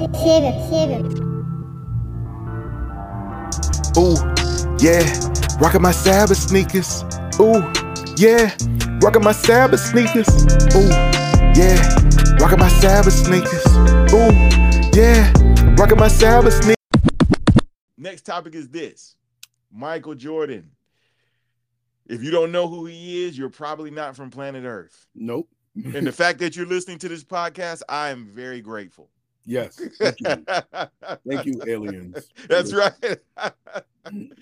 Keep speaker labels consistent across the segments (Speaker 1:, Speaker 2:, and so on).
Speaker 1: Sieben, sieben.
Speaker 2: Ooh, yeah, rocking my Sabbath sneakers. Ooh, yeah, rocking my Sabbath sneakers. Ooh, yeah, rocking my Sabbath sneakers. Ooh, yeah, rocking my Sabbath sneakers.
Speaker 3: Next topic is this Michael Jordan. If you don't know who he is, you're probably not from planet Earth.
Speaker 4: Nope.
Speaker 3: And the fact that you're listening to this podcast, I am very grateful.
Speaker 4: Yes. Thank you. Thank you, aliens.
Speaker 3: That's right.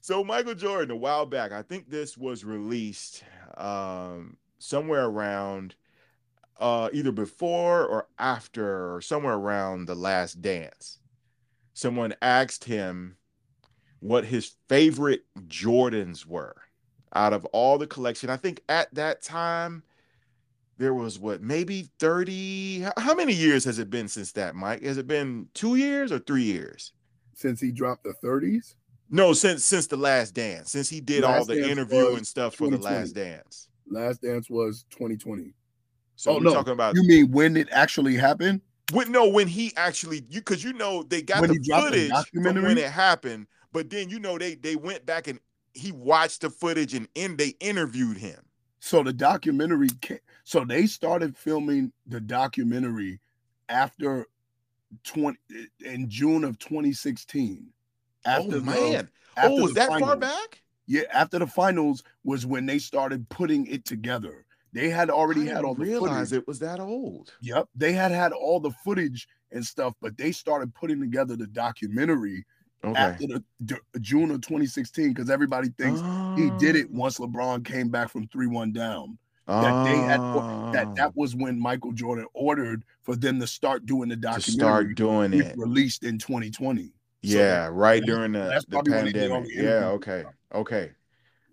Speaker 3: so Michael Jordan, a while back, I think this was released um, somewhere around uh, either before or after, or somewhere around the Last Dance. Someone asked him what his favorite Jordans were out of all the collection. I think at that time there was what maybe 30 how many years has it been since that mike has it been two years or three years
Speaker 4: Since he dropped the 30s?
Speaker 3: no since since the last dance since he did all the interview and stuff for the last dance
Speaker 4: Last dance was 2020.
Speaker 3: so
Speaker 4: Oh,
Speaker 3: we're
Speaker 4: no.
Speaker 3: talking about
Speaker 4: You mean when it actually happened?
Speaker 3: when no when he actually you because you know they got
Speaker 4: When
Speaker 3: the
Speaker 4: he dropped the
Speaker 3: footage from when it happened but then you know they they went back and he watched the footage and in they interviewed him
Speaker 4: So the documentary ca- so they started filming the documentary after 20 in June of 2016. After
Speaker 3: oh
Speaker 4: the-
Speaker 3: man
Speaker 4: after
Speaker 3: oh was that far back
Speaker 4: Yeah, after the finals was when they started putting it together. They had already
Speaker 3: I
Speaker 4: had all
Speaker 3: didn't
Speaker 4: the
Speaker 3: realize
Speaker 4: footage.
Speaker 3: it was that old
Speaker 4: Yep, they had had all the footage and stuff, but they started putting together the documentary
Speaker 3: okay
Speaker 4: after the, the June of 2016 because everybody thinks he did it oh. once LeBron came back from 3-1 down. That they had that
Speaker 3: Ah.
Speaker 4: that was when Michael Jordan ordered for them to start doing the
Speaker 3: to
Speaker 4: documentary
Speaker 3: start doing it.
Speaker 4: released in 2020. So
Speaker 3: Yeah, right
Speaker 4: that's-
Speaker 3: during the,
Speaker 4: that's
Speaker 3: the
Speaker 4: probably when they did all
Speaker 3: pandemic.
Speaker 4: the
Speaker 3: Yeah, okay. Okay.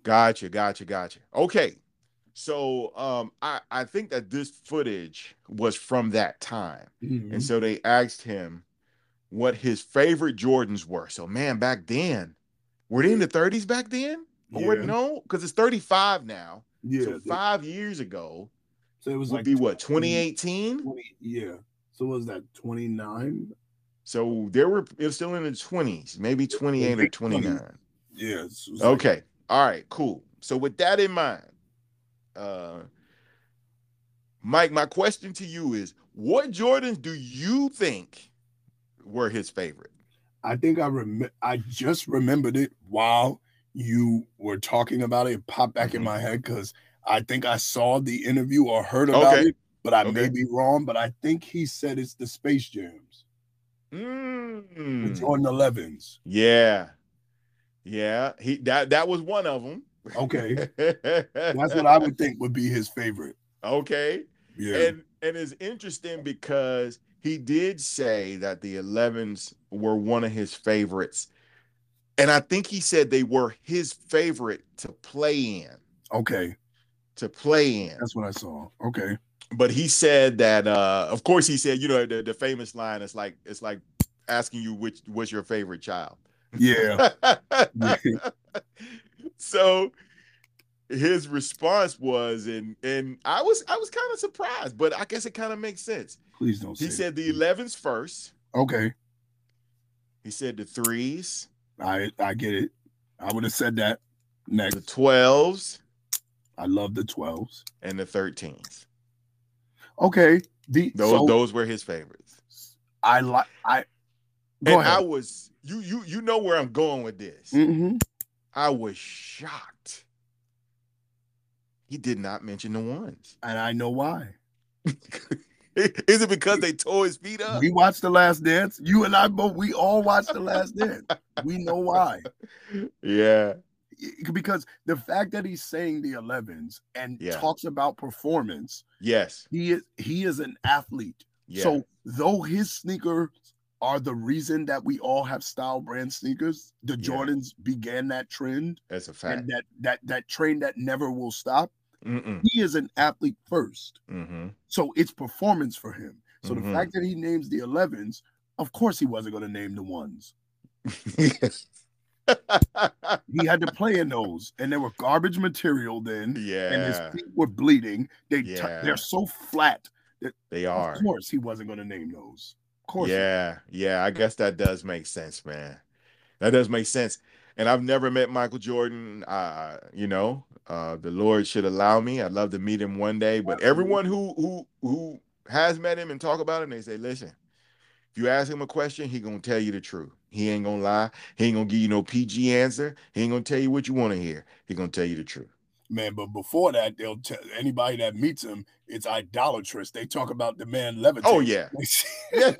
Speaker 3: Gotcha, gotcha, gotcha. Okay. So um I I think that this footage was from that time.
Speaker 4: Mhm.
Speaker 3: And so they asked him what his favorite Jordans were. So man, back then, were they in the 30s back then? Or what-
Speaker 4: Yeah.
Speaker 3: no, because it's 35 now.
Speaker 4: Yeah,
Speaker 3: so five years ago
Speaker 4: so it was
Speaker 3: would
Speaker 4: like
Speaker 3: be what 2018?
Speaker 4: 20 yeah. So was that 29?
Speaker 3: So there were it was still in the 20s, maybe 28 or
Speaker 4: late
Speaker 3: 29.
Speaker 4: Yeah. was like-
Speaker 3: Okay. All right, cool. So with that in mind, uh Mike, my question to you is what Jordans do you think were his favorite?
Speaker 4: I think I rem- I just remembered it while you were talking about it. It popped back in
Speaker 3: Mhm.
Speaker 4: my head because I think I saw the interview or heard about
Speaker 3: Okay.
Speaker 4: it, but I may be wrong. But I think he said it's the Space Jams, the
Speaker 3: Mm.
Speaker 4: Jordan 11s.
Speaker 3: Yeah. Yeah, he that that was one of them.
Speaker 4: Okay. That's what I would think would be his favorite.
Speaker 3: Okay.
Speaker 4: Yeah.
Speaker 3: And and it's interesting because he did say that the 11s were one of his favorites. And I think he said they were his favorite to play in,
Speaker 4: okay.
Speaker 3: to play in.
Speaker 4: That's what I saw. Okay.
Speaker 3: But he said that uh of course he said, you know, the, the famous line is like it's like asking you which was your favorite child.
Speaker 4: Yeah.
Speaker 3: so his response was and and I was I was kind of surprised, but I guess it kind of makes sense.
Speaker 4: Please don't say
Speaker 3: He said
Speaker 4: that.
Speaker 3: the 11s first.
Speaker 4: Okay.
Speaker 3: He said the threes,
Speaker 4: I I get it. I would have said that next.
Speaker 3: the 12s,
Speaker 4: I love the 12s.
Speaker 3: and the 13s.
Speaker 4: Okay. The
Speaker 3: Those
Speaker 4: so
Speaker 3: those were his favorites.
Speaker 4: I like I go
Speaker 3: and I was you you you know where I'm going with this.
Speaker 4: hmm
Speaker 3: I was shocked. He did not mention the ones.
Speaker 4: And I know why.
Speaker 3: Is it because they tore his feet up?
Speaker 4: We watched The Last Dance. You and I both, we all watched The Last Dance. We know why.
Speaker 3: Yeah.
Speaker 4: Because the fact that he's saying the 11s and
Speaker 3: Yeah.
Speaker 4: talks about performance,
Speaker 3: Yes.
Speaker 4: he is he is an athlete.
Speaker 3: Yeah.
Speaker 4: So though his sneakers are the reason that we all have style brand sneakers, the
Speaker 3: Yeah.
Speaker 4: Jordans began that trend
Speaker 3: that's a fact.
Speaker 4: and that that that train that never will stop.
Speaker 3: Mm-mm.
Speaker 4: He is an athlete first.
Speaker 3: Mm-hmm.
Speaker 4: So it's performance for him. So
Speaker 3: Mhm.
Speaker 4: the fact that he names the 11s, of course he wasn't going to name the ones. He had to play in those, and they were garbage material then. Yeah, and his feet were bleeding. They t- they're so flat.
Speaker 3: they are.
Speaker 4: Of course, he wasn't going to name those. Of course.
Speaker 3: Yeah, yeah. I guess that does make sense, man. That does make sense. And I've never met Michael Jordan. Uh, you know, uh, the Lord should allow me. I'd love to meet him one day. But everyone who who who has met him and talk about him, they say, listen, if you ask him a question, he gonna tell you the truth. He ain't gonna lie. He ain't gonna give you no PG answer. He ain't gonna tell you what you want to hear. He gonna tell you the truth.
Speaker 4: Man, but before that, they'll tell anybody that meets him, it's idolatrous. They talk about the man levitating.
Speaker 3: Oh yeah, yeah.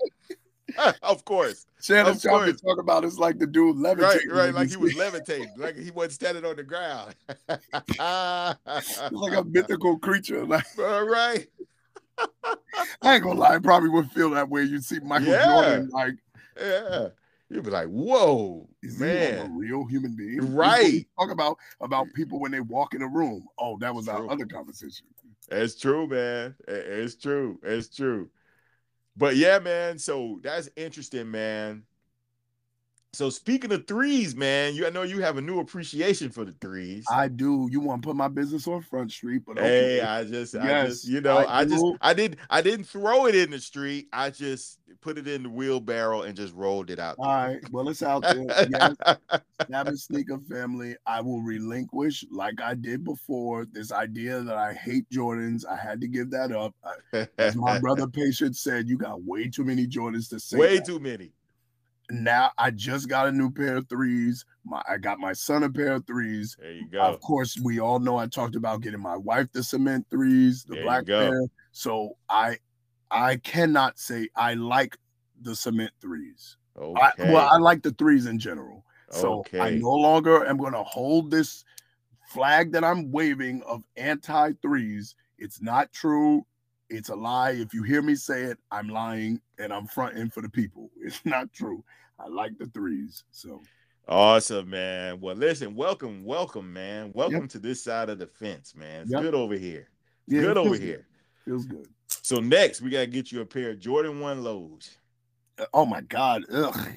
Speaker 3: of course.
Speaker 4: Shannon Sharpe
Speaker 3: course.
Speaker 4: talk about it's like the dude levitating.
Speaker 3: right.
Speaker 4: when
Speaker 3: Like he was levitating, like he wasn't standing on the ground.
Speaker 4: Like a mythical creature. Like
Speaker 3: All right.
Speaker 4: I ain't gonna lie, I probably would feel that way. You'd see Michael
Speaker 3: Yeah.
Speaker 4: Jordan, like
Speaker 3: Yeah. You'd be like, whoa,
Speaker 4: is he a
Speaker 3: man.
Speaker 4: real human being? This is what we
Speaker 3: Right.
Speaker 4: Talk about about people when they walk in a room. Oh, that was our other conversation.
Speaker 3: It's true, man. It's true. It's true. But yeah, man. So that's interesting, man. So speaking of threes, man, you I know you have a new appreciation for the threes.
Speaker 4: I do. You want to put my business on Front Street, but
Speaker 3: Hey. I just, I
Speaker 4: Yes,
Speaker 3: just, you know,
Speaker 4: I
Speaker 3: I, just. I did, I didn't throw it in the street. I just put it in the wheelbarrow and just rolled it out.
Speaker 4: All right. Well, it's out there. Yes, Sneaker family, I will relinquish, like I did before, this idea that I hate Jordans. I had to give that up. I- As my brother Patience said, you got way too many Jordans to say.
Speaker 3: way
Speaker 4: that.
Speaker 3: too many.
Speaker 4: Now I just got a new pair of threes. My I got my son a pair of threes.
Speaker 3: There you go.
Speaker 4: Of course, we all know I talked about getting my wife the cement threes, the
Speaker 3: There
Speaker 4: black pair. So I I cannot say I like the cement threes.
Speaker 3: Okay.
Speaker 4: I, well, I like the threes in general. So I no longer am going to hold this flag that I'm waving of anti threes. It's not true. It's a lie. If you hear me say it, I'm lying and I'm fronting for the people. It's not true. I like the threes. So
Speaker 3: Awesome, man. Well, listen, welcome, welcome, man. Welcome to this side of the fence, man. It's
Speaker 4: Yep.
Speaker 3: good over here.
Speaker 4: Yeah,
Speaker 3: good over
Speaker 4: feels
Speaker 3: here.
Speaker 4: Feels good.
Speaker 3: So next, we gotta get you a pair of Jordan One lows.
Speaker 4: Uh, Oh my God. Ugh.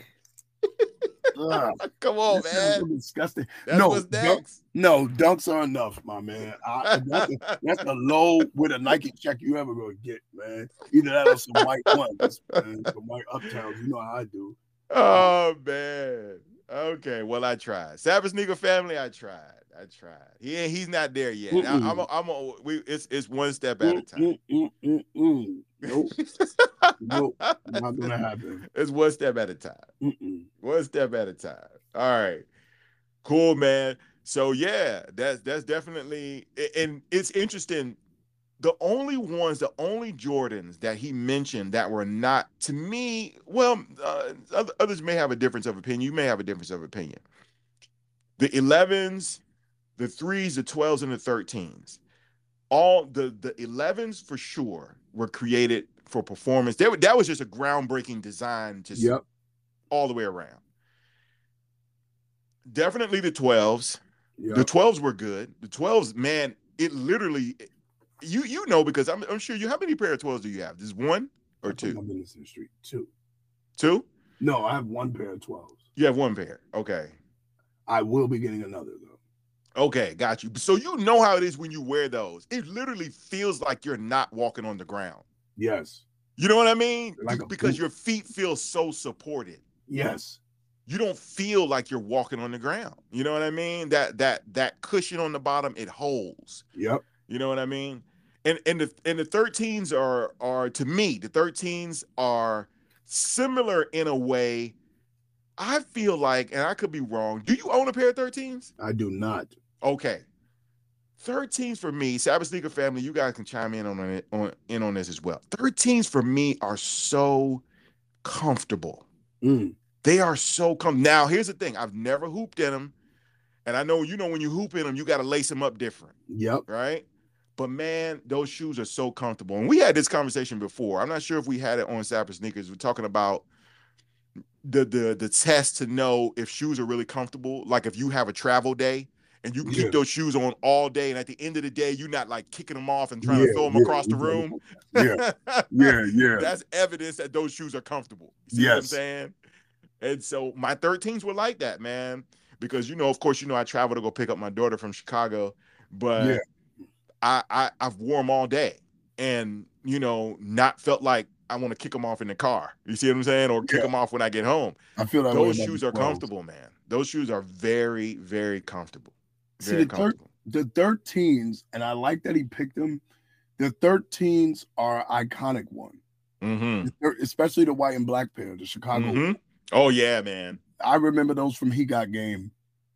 Speaker 3: Come on,
Speaker 4: so
Speaker 3: man.
Speaker 4: disgusting.
Speaker 3: That's
Speaker 4: no,
Speaker 3: what's
Speaker 4: dunk- No, dunks are enough, my man. I, that's, the, that's the low with a Nike check you ever gonna get, man. Either that or some white ones, man. Some white uptowns. You know how I do.
Speaker 3: oh man. Okay, well I tried. Sabbath sneaker family, I tried. I tried. He he's not there yet. I,
Speaker 4: Mm-mm.
Speaker 3: am a, I'm a, we, it's it's one step at a time.
Speaker 4: Mm, mm, mm, mm. Nope, nope, not gonna happen.
Speaker 3: it's one step at a time.
Speaker 4: Mm-mm.
Speaker 3: One step at a time. All right. Cool, man. So yeah, that's that's definitely and it's interesting. The only ones, the only Jordans that he mentioned that were not to me, well, uh, others may have a difference of opinion. You may have a difference of opinion. The 11s, the 3s, the 12s, and the 13s. All the the 11s for sure were created for performance. They, that was just a groundbreaking design just
Speaker 4: Yep.
Speaker 3: all the way around. Definitely the 12s.
Speaker 4: Yep.
Speaker 3: The 12s were good. The 12s, man, it literally you you know because I'm I'm sure you how many pair of 12s do you have? Just one or
Speaker 4: I
Speaker 3: two?
Speaker 4: business in. Two.
Speaker 3: Two?
Speaker 4: No, I have one pair of twelves.
Speaker 3: You have one pair. Okay.
Speaker 4: I will be getting another though.
Speaker 3: Okay, got you. So you know how it is when you wear those. It literally feels like you're not walking on the ground.
Speaker 4: Yes.
Speaker 3: You know what I mean?
Speaker 4: Like
Speaker 3: because your feet feel so supported.
Speaker 4: Yes.
Speaker 3: you don't feel like you're walking on the ground. You know what I mean? That that that cushion on the bottom it holds.
Speaker 4: Yep.
Speaker 3: You know what I mean? And and the and the 13s are are to me, the 13s are similar in a way. I feel like, and I could be wrong. Do you own a pair of 13s?
Speaker 4: I do not.
Speaker 3: Okay. 13s for me, Sabbath Sneaker family, you guys can chime in on it on in on this as well. 13s for me are so comfortable.
Speaker 4: Mm.
Speaker 3: They are so come. Now, here's the thing: I've never hooped in them, and I know you know when you hoop in them, you got to lace them up different,
Speaker 4: Yep.
Speaker 3: right? But man, those shoes are so comfortable. And we had this conversation before. I'm not sure if we had it on Sabbath Sneakers. We're talking about the the the test to know if shoes are really comfortable. Like if you have a travel day and you can
Speaker 4: Yeah.
Speaker 3: keep those shoes on all day, and at the end of the day, you're not like kicking them off and trying to throw them
Speaker 4: yeah,
Speaker 3: across the room.
Speaker 4: Yeah. Yeah. Yeah.
Speaker 3: That's evidence that those shoes are comfortable. You see what I'm saying? And so my 13s were like that, man. Because you know, of course, you know, I travel to go pick up my daughter from Chicago, but
Speaker 4: Yeah.
Speaker 3: I, I I've worn them all day and you know, not felt like I want to kick them off in the car. You see what I'm saying? Or kick
Speaker 4: Yeah.
Speaker 3: them off when I get home.
Speaker 4: I feel that
Speaker 3: Those shoes are
Speaker 4: 12s.
Speaker 3: comfortable, man. Those shoes are very, very comfortable.
Speaker 4: See, the thir- the 13s, and I like that he picked them. The 13s are iconic one,
Speaker 3: Mm-hmm.
Speaker 4: The especially the white and black pair, the Chicago.
Speaker 3: Mhm. Oh yeah, man.
Speaker 4: I remember those from He Got Game.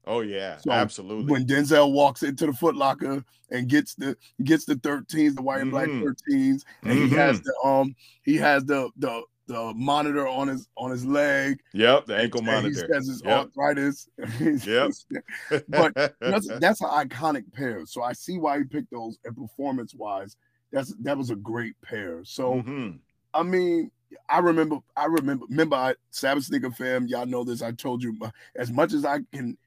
Speaker 3: Oh yeah,
Speaker 4: So,
Speaker 3: absolutely.
Speaker 4: When Denzel walks into the Foot Locker and gets the gets the 13s, the white and black
Speaker 3: Mhm.
Speaker 4: 13s, and he has
Speaker 3: Mhm.
Speaker 4: the um he has the the the monitor on his on his leg.
Speaker 3: Yep, the ankle monitor.
Speaker 4: He says his
Speaker 3: Yep.
Speaker 4: arthritis.
Speaker 3: Yep.
Speaker 4: but that's that's an iconic pair. So I see why he picked those. And performance wise, that's that was a great pair. So
Speaker 3: Mhm.
Speaker 4: I mean, I remember, I remember, remember, I Sabbath sneaker fam. Y'all know this. I told you uh, as much as I can.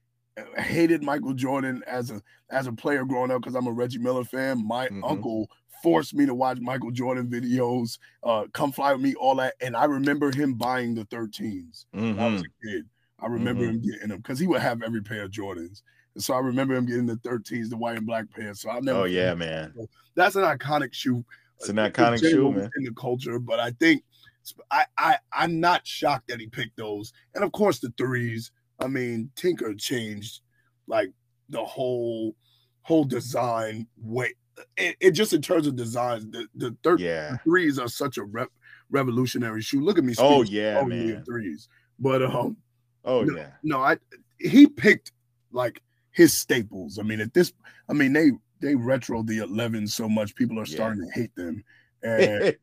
Speaker 4: I hated Michael Jordan as a as a player growing up because I'm a Reggie Miller fan. My
Speaker 3: Mhm.
Speaker 4: uncle forced me to watch Michael Jordan videos. Uh, come fly with me, all that. And I remember him buying the 13s. when I was a kid. I remember
Speaker 3: Mhm.
Speaker 4: him getting them because he would have every pair of Jordans. And so I remember him getting the 13s, the white and black pair. So I'll never
Speaker 3: Oh yeah, man.
Speaker 4: that's an iconic shoe.
Speaker 3: It's an iconic shoe, man.
Speaker 4: in the culture. But I think I I I'm not shocked that he picked those. And of course the threes. I mean, Tinker changed like the whole whole design way. It, it just in terms of designs, the the
Speaker 3: Yeah.
Speaker 4: threes are such a rep, revolutionary shoe. Look at me.
Speaker 3: Oh yeah, man.
Speaker 4: threes. But um,
Speaker 3: Oh
Speaker 4: No.
Speaker 3: yeah.
Speaker 4: no, I he picked like his staples. I mean, at this, I mean they they retro the 11 so much, people are
Speaker 3: Yeah.
Speaker 4: starting to hate them. And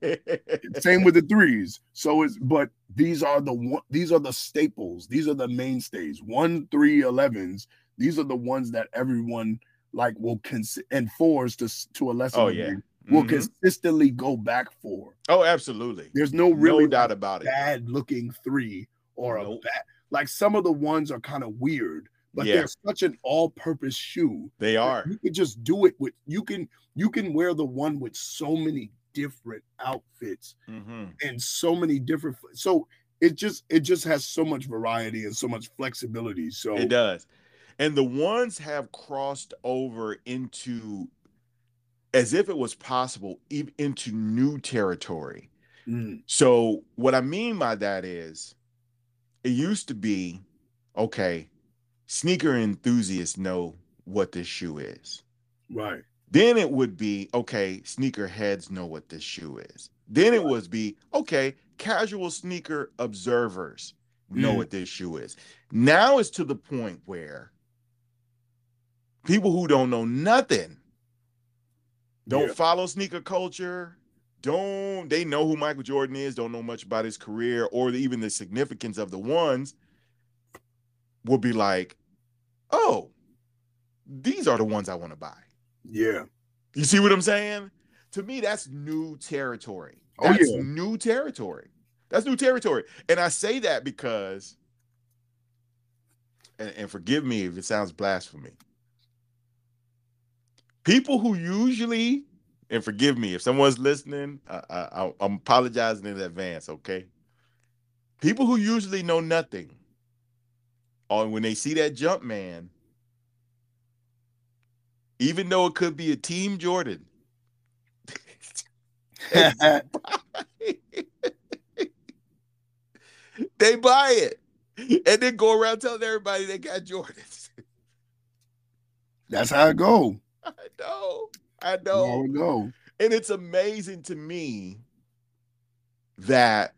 Speaker 4: same with the threes. So it's but these are the one these are the staples. These are the mainstays. One, three, 11s. These are the ones that everyone like will cons and fours to to a lesser
Speaker 3: Oh,
Speaker 4: degree
Speaker 3: yeah.
Speaker 4: will
Speaker 3: Mhm.
Speaker 4: consistently go back for.
Speaker 3: Oh, absolutely.
Speaker 4: There's no really
Speaker 3: no doubt about it.
Speaker 4: bad looking three or a bad like some of the ones are kind of weird, but
Speaker 3: Yeah.
Speaker 4: they're such an all-purpose shoe.
Speaker 3: They are.
Speaker 4: You can just do it with you can you can wear the one with so many different outfits
Speaker 3: Mhm.
Speaker 4: and so many different so it just it just has so much variety and so much flexibility. So
Speaker 3: It does. And the ones have crossed over into as if it was possible e- into new territory.
Speaker 4: mm,
Speaker 3: So what I mean by that is it used to be okay, sneaker enthusiasts know what this shoe is.
Speaker 4: right.
Speaker 3: Then it would be okay, sneaker heads know what this shoe is. Then it was be okay, casual sneaker observers know
Speaker 4: Mm.
Speaker 3: what this shoe is. Now it's to the point where people who don't know nothing, don't
Speaker 4: Yeah.
Speaker 3: follow sneaker culture, don't they know who Michael Jordan is, don't know much about his career or even the significance of the ones, will be like, oh, these are the ones I want to buy.
Speaker 4: Yeah.
Speaker 3: You see what I'm saying? To me, that's new territory.
Speaker 4: Oh,
Speaker 3: That's
Speaker 4: yeah.
Speaker 3: new territory. That's new territory. And I say that because, and, and forgive me if it sounds blasphemy. People who usually, and forgive me if someone's listening, I, I, I- I'm apologizing in advance, okay? People who usually know nothing, or when they see that jump man, even though it could be a team Jordan, they buy it and then go around telling everybody they got Jordans.
Speaker 4: That's how it go.
Speaker 3: I know, I know.
Speaker 4: it go.
Speaker 3: And it's amazing to me that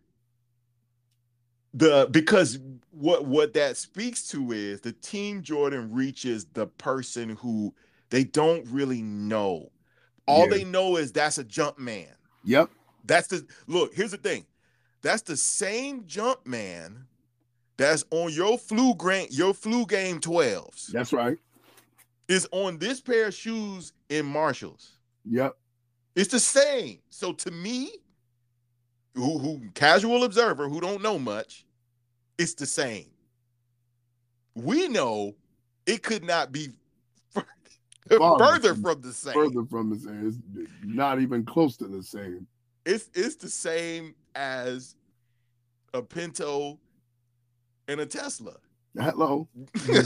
Speaker 3: the because what what that speaks to is the team Jordan reaches the person who they don't really know. All
Speaker 4: Yeah.
Speaker 3: they know is that's a jump man.
Speaker 4: Yep.
Speaker 3: That's the look. Here's the thing. That's the same jump man that's on your flu grant, your flu game 12s.
Speaker 4: That's right.
Speaker 3: Is on this pair of shoes in Marshalls.
Speaker 4: Yep.
Speaker 3: It's the same. So to me, who who casual observer who don't know much, it's the same. We know it could not be further
Speaker 4: from-
Speaker 3: the same.
Speaker 4: Further from the same. It's not even close to the same.
Speaker 3: It's it's the same as a Pinto and a Tesla.
Speaker 4: Hello. Their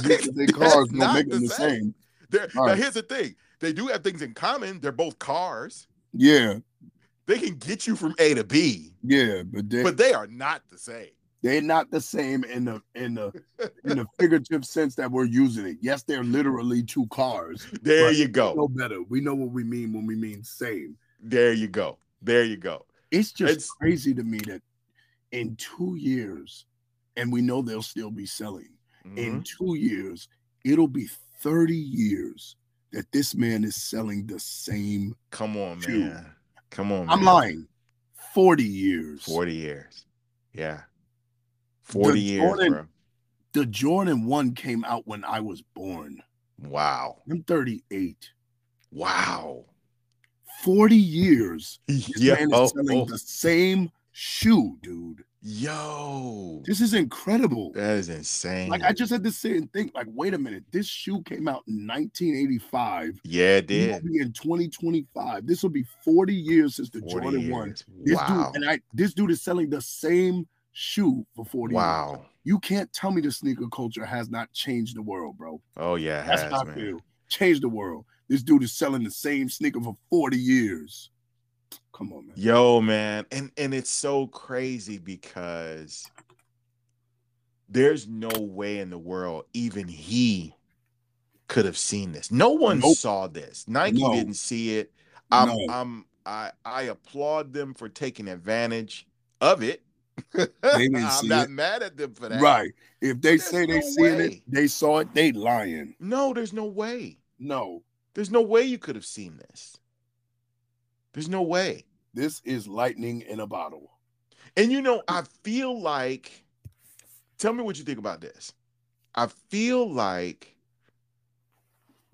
Speaker 4: cars don't make
Speaker 3: the
Speaker 4: them the
Speaker 3: same.
Speaker 4: same.
Speaker 3: Now
Speaker 4: Right.
Speaker 3: here's the thing: they do have things in common. They're both cars.
Speaker 4: Yeah.
Speaker 3: They can get you from A to B,
Speaker 4: Yeah, but they
Speaker 3: but they are not the same.
Speaker 4: They're not the same in the in the in the figurative sense that we're using it. Yes, they're literally two cars.
Speaker 3: There you go.
Speaker 4: No better. We know what we mean when we mean same.
Speaker 3: There you go. There you go.
Speaker 4: It's just
Speaker 3: It's-
Speaker 4: crazy to me that in two years, and we know they'll still be selling.
Speaker 3: Mhm.
Speaker 4: In two years, it'll be 30 years that this man is selling the same.
Speaker 3: Come on, man. Come on.
Speaker 4: I'm
Speaker 3: man.
Speaker 4: lying. 40 years.
Speaker 3: 40 years. Yeah. 40 years,
Speaker 4: Jordan-
Speaker 3: bro.
Speaker 4: The Jordan 1 came out when I was born.
Speaker 3: Wow.
Speaker 4: I'm 38.
Speaker 3: Wow.
Speaker 4: 40 years.
Speaker 3: Yeah.
Speaker 4: man is
Speaker 3: Oh,
Speaker 4: selling the same shoe, dude.
Speaker 3: Yo.
Speaker 4: This is incredible.
Speaker 3: That is insane.
Speaker 4: Like I just had to sit and think, like, wait a minute, this shoe came out in 1985.
Speaker 3: yeah, it did.
Speaker 4: be in 2025. This will be 40 years since the
Speaker 3: 40
Speaker 4: Jordan one. This
Speaker 3: Wow.
Speaker 4: dude and I this dude is selling the same shoe for 40 years.
Speaker 3: Wow.
Speaker 4: You can't tell me the sneaker culture has not changed the world, bro.
Speaker 3: Oh, yeah. It
Speaker 4: That's
Speaker 3: has, man.
Speaker 4: feel. Changed the world. This dude is selling the same sneaker for 40 years. Come on, man.
Speaker 3: Yo, man, and and it's so crazy because there's no way in the world even he could have seen this. No one
Speaker 4: Nope.
Speaker 3: saw this. Nike
Speaker 4: No.
Speaker 3: didn't see it. I'm
Speaker 4: No.
Speaker 3: I'm I I applaud them for taking advantage of it.
Speaker 4: didn't
Speaker 3: I'm
Speaker 4: see
Speaker 3: not
Speaker 4: it.
Speaker 3: mad at them for that.
Speaker 4: Right. If they
Speaker 3: There's
Speaker 4: say they
Speaker 3: no
Speaker 4: seen it, they saw it, they lying.
Speaker 3: No, there's no way.
Speaker 4: No.
Speaker 3: There's no way you could have seen this. There's no way.
Speaker 4: This is lightning in a bottle.
Speaker 3: And you know, I feel like, tell me what you think about this. I feel like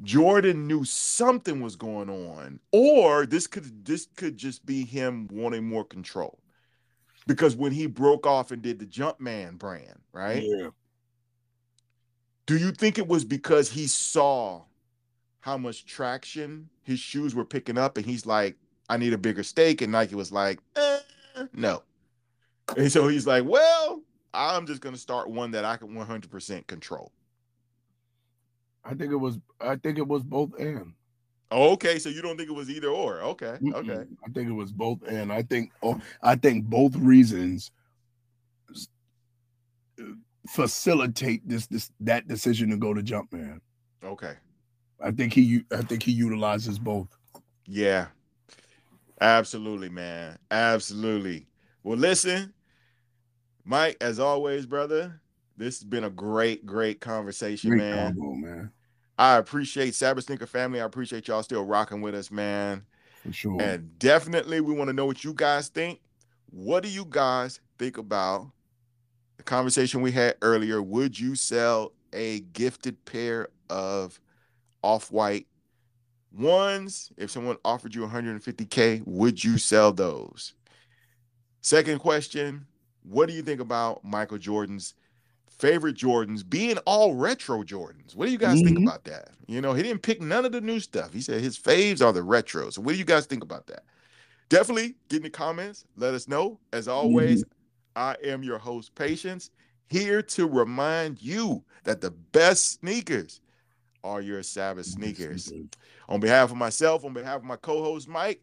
Speaker 3: Jordan knew something was going on, or this could this could just be him wanting more control. Because when he broke off and did the Jumpman brand, right?
Speaker 4: Yeah.
Speaker 3: Do you think it was because he saw how much traction his shoes were picking up, and he's like, "I need a bigger stake," and Nike was like, eh, "No," and so he's like, "Well, I'm just gonna start one that I can 100% control."
Speaker 4: I think it was I think it was both and.
Speaker 3: Okay, so you don't think it was either or? Okay, okay,
Speaker 4: Mm-mm. I think it was both and. I think oh, I think both reasons uh, facilitate this this that decision to go to Jumpman.
Speaker 3: okay.
Speaker 4: I think he I think he utilizes both.
Speaker 3: Yeah. Absolutely, man. Absolutely. Well, listen, Mike, as always, brother, this has been a great, great conversation,
Speaker 4: Great
Speaker 3: man.
Speaker 4: combo, man.
Speaker 3: I appreciate Sabbath Sneaker family. I appreciate y'all still rocking with us, man.
Speaker 4: For sure.
Speaker 3: And definitely, we want to know what you guys think. What do you guys think about the conversation we had earlier? Would you sell a gifted pair of off white ones? If someone offered you 150K, would you sell those? Second question What do you think about Michael Jordan's favorite Jordans being all retro Jordans? What do you guys think
Speaker 4: Mhm.
Speaker 3: about that? You know, he didn't pick none of the new stuff. He said his faves are the retro. So, what do you guys think about that? Definitely get in the comments. Let us know. As always, I am your host, Patience, here to remind you that the best sneakers are your Sabbath sneakers. On behalf of myself, on behalf of my co-host Mike,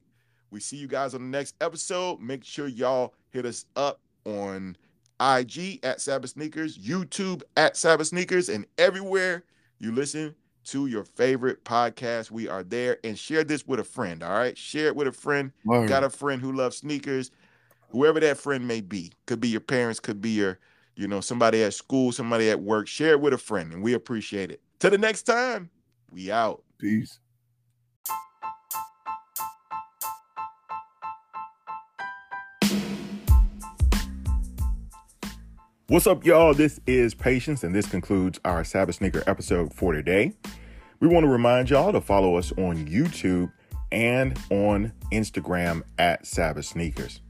Speaker 3: we see you guys on the next episode. Make sure y'all hit us up on IG at Sabbath Sneakers, YouTube at Sabbath Sneakers, and everywhere you listen to your favorite podcast. We are there. And share this with a friend. All right. Share it with a friend.
Speaker 4: Word.
Speaker 3: Got a friend who loves sneakers, whoever that friend may be. Could be your parents, could be your, you know, somebody at school, somebody at work. Share it with a friend, and we appreciate it. Till the next time, we out.
Speaker 4: Peace.
Speaker 2: What's up, y'all? This is Patience, and this concludes our Sabbath Sneaker episode for today. We want to remind y'all to follow us on YouTube and on Instagram at Sabbath Sneakers.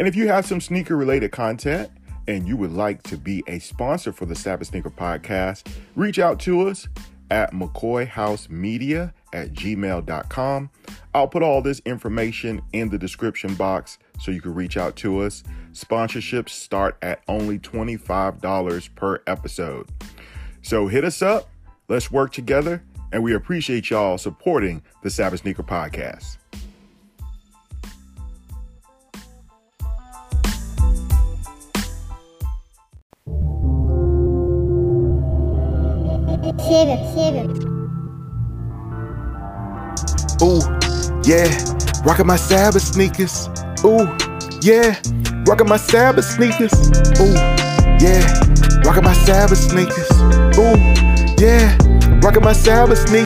Speaker 2: And if you have some sneaker related content and you would like to be a sponsor for the Sabbath Sneaker podcast, reach out to us at McCoy House Media at gmail.com. I'll put all this information in the description box so you can reach out to us. Sponsorships start at only $25 per episode. So hit us up, let's work together, and we appreciate y'all supporting the Sabbath Sneaker Podcast.
Speaker 5: Kidding.
Speaker 3: Ooh, yeah, rocking my Sabbath sneakers. Ooh, yeah, rocking my Sabbath sneakers. Ooh, yeah, rocking my Sabbath sneakers. Ooh, yeah, rocking my Sabbath sneakers.